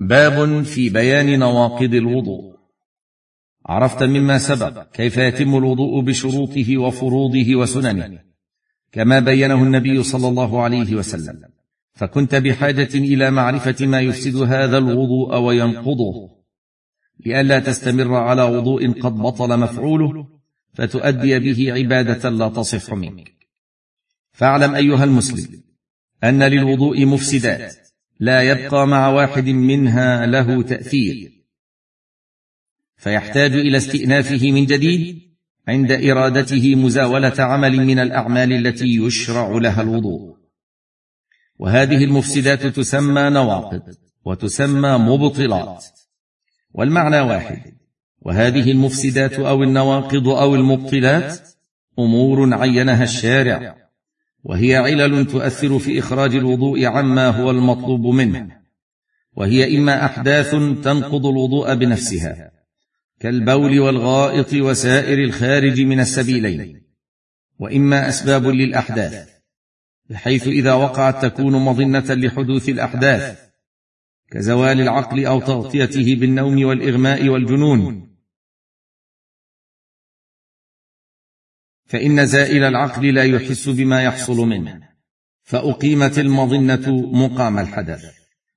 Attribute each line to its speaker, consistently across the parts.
Speaker 1: باب في بيان نواقض الوضوء. عرفت مما سبق كيف يتم الوضوء بشروطه وفروضه وسننه كما بينه النبي صلى الله عليه وسلم. فكنت بحاجة إلى معرفة ما يفسد هذا الوضوء وينقضه. لئلا تستمر على وضوء قد بطل مفعوله فتؤدي به عبادة لا تصح منك. فاعلم أيها المسلم أن للوضوء مفسدات لا يبقى مع واحد منها له تأثير. فيحتاج إلى استئنافه من جديد عند إرادته مزاولة عمل من الأعمال التي يشرع لها الوضوء. وهذه المفسدات تسمى نواقض وتسمى مبطلات. والمعنى واحد وهذه المفسدات أو النواقض أو المبطلات أمور عينها الشارع. وهي علل تؤثر في إخراج الوضوء عما هو المطلوب منه وهي إما أحداث تنقض الوضوء بنفسها كالبول والغائط وسائر الخارج من السبيلين وإما أسباب للأحداث بحيث إذا وقعت تكون مظنة لحدوث الأحداث كزوال العقل أو تغطيته بالنوم والإغماء والجنون فإن زائل العقل لا يحس بما يحصل منه. فأقيمت المظنة مقام الحدث.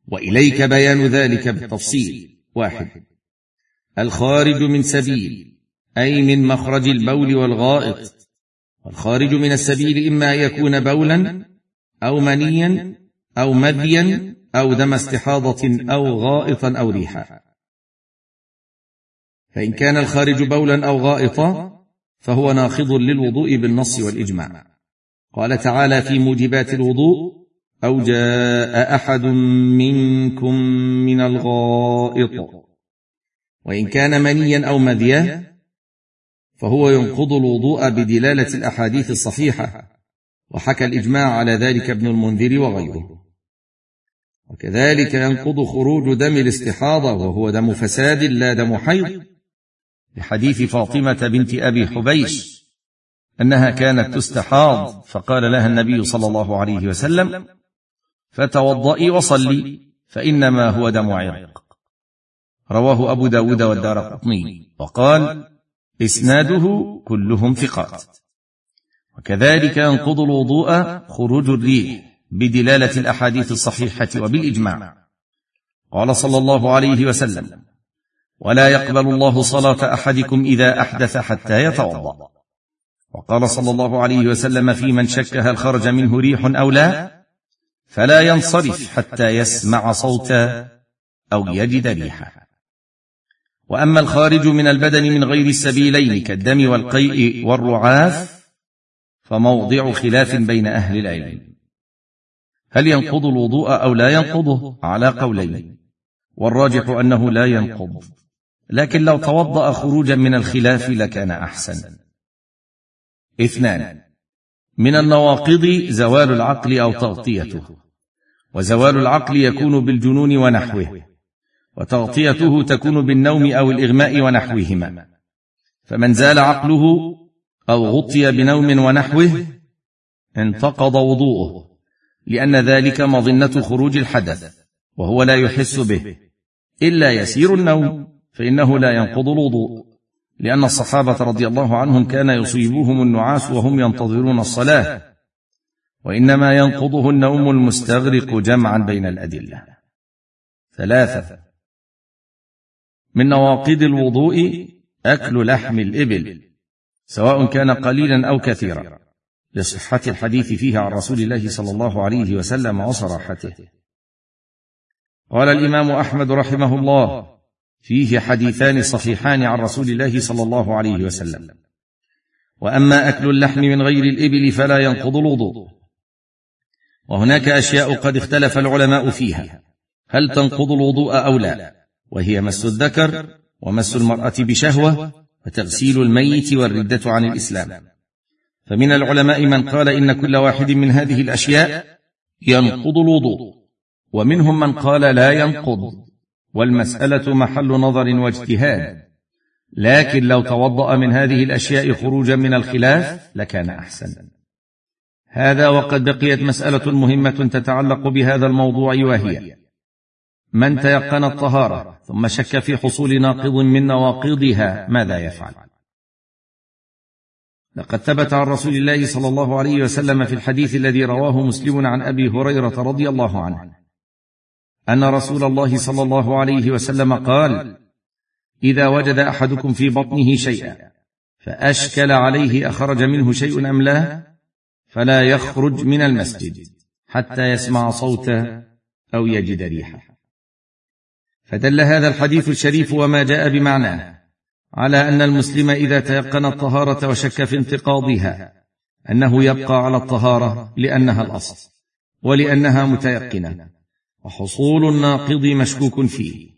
Speaker 1: وإليك بيان ذلك بالتفصيل. واحد. الخارج من سبيل أي من مخرج البول والغائط. والخارج من السبيل إما أن يكون بولا أو منيا أو مذيا أو دم استحاضة أو غائطا أو ريحا. فإن كان الخارج بولا أو غائطا فهو ناخض للوضوء بالنص والإجماع. قال تعالى في موجبات الوضوء أو جاء احد منكم من الغائط وان كان منيا أو مذيا فهو ينقض الوضوء بدلالة الأحاديث الصحيحة وحكى الإجماع على ذلك ابن المنذر وغيره. وكذلك ينقض خروج دم الاستحاضة وهو دم فساد لا دم حيض لحديث فاطمة بنت أبي حبيش أنها كانت تستحاض فقال لها النبي صلى الله عليه وسلم فتوضئي وصلي فإنما هو دم عرق. رواه أبو داود والدار قطني. وقال إسناده كلهم ثقات. وكذلك ينقض الوضوء خروج الريح بدلالة الأحاديث الصحيحة وبالإجماع. قال صلى الله عليه وسلم ولا يقبل الله صلاة أحدكم إذا أحدث حتى يتوضأ. وقال صلى الله عليه وسلم في من شك هل خرج منه ريح أو لا فلا ينصرف حتى يسمع صوتا أو يجد ريحا. وأما الخارج من البدن من غير السبيلين كالدم والقيء والرعاف فموضع خلاف بين أهل العلم. هل ينقض الوضوء أو لا ينقضه؟ على قولين. والراجح أنه لا ينقض. لكن لو توضأ خروجا من الخلاف لكان أحسن. اثنان. من النواقض زوال العقل أو تغطيته. وزوال العقل يكون بالجنون ونحوه. وتغطيته تكون بالنوم أو الإغماء ونحوهما. فمن زال عقله أو غطي بنوم ونحوه انتقض وضوءه. لأن ذلك مظنة خروج الحدث وهو لا يحس به. إلا يسير النوم. فإنه لا ينقض الوضوء لأن الصحابة رضي الله عنهم كان يصيبهم النعاس وهم ينتظرون الصلاة وإنما ينقضه النوم المستغرق جمعا بين الأدلة. ثلاثة من نواقض الوضوء أكل لحم الإبل سواء كان قليلا أو كثيرا لصحة الحديث فيها عن رسول الله صلى الله عليه وسلم وصراحته. قال الإمام أحمد رحمه الله فيه حديثان صحيحان عن رسول الله صلى الله عليه وسلم. وأما أكل اللحم من غير الإبل فلا ينقض الوضوء. وهناك أشياء قد اختلف العلماء فيها. هل تنقض الوضوء أو لا؟ وهي مس الذكر ومس المرأة بشهوة وتغسيل الميت والردة عن الإسلام. فمن العلماء من قال إن كل واحد من هذه الأشياء ينقض الوضوء. ومنهم من قال لا ينقض. والمسألة محل نظر واجتهاد. لكن لو توضأ من هذه الأشياء خروجا من الخلاف لكان أحسن. هذا وقد بقيت مسألة مهمة تتعلق بهذا الموضوع وهي من تيقن الطهارة ثم شك في حصول ناقض من نواقضها ماذا يفعل؟ لقد ثبت عن رسول الله صلى الله عليه وسلم في الحديث الذي رواه مسلم عن أبي هريرة رضي الله عنه أن رسول الله صلى الله عليه وسلم قال إذا وجد أحدكم في بطنه شيئا فأشكل عليه أخرج منه شيء أم لا؟ فلا يخرج من المسجد حتى يسمع صوته أو يجد ريحه. فدل هذا الحديث الشريف وما جاء بمعناه على أن المسلم إذا تيقن الطهارة وشك في انتقاضها أنه يبقى على الطهارة لأنها الأصل ولأنها متيقنة. وحصول الناقض مشكوك فيه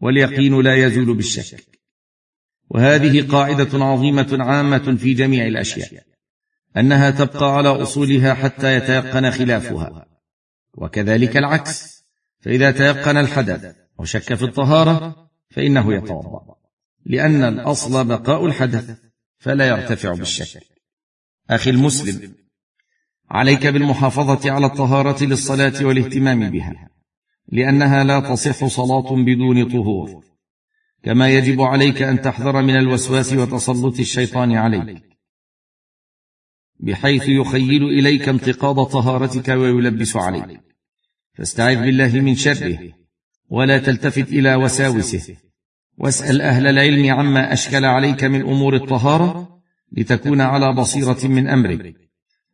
Speaker 1: واليقين لا يزول بالشك. وهذه قاعدة عظيمة عامة في جميع الأشياء أنها تبقى على أصولها حتى يتيقن خلافها. وكذلك العكس فإذا تيقن الحدث وشك في الطهارة فإنه يتوضأ لأن الأصل بقاء الحدث فلا يرتفع بالشك. أخي المسلم عليك بالمحافظة على الطهارة للصلاة والاهتمام بها. لأنها لا تصح صلاة بدون طهور. كما يجب عليك أن تحذر من الوسواس وتسلط الشيطان عليك. بحيث يخيل إليك انتقاض طهارتك ويلبس عليك. فاستعذ بالله من شره ولا تلتفت إلى وساوسه. واسأل أهل العلم عما أشكل عليك من أمور الطهارة لتكون على بصيرة من أمرك.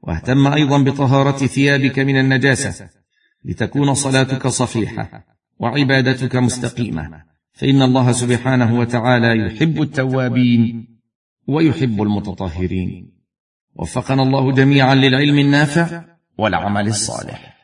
Speaker 1: واهتم أيضا بطهارة ثيابك من النجاسة. لتكون صلاتك صفيحة وعبادتك مستقيمة. فإن الله سبحانه وتعالى يحب التوابين ويحب المتطهرين. وفقنا الله جميعا للعلم النافع والعمل الصالح.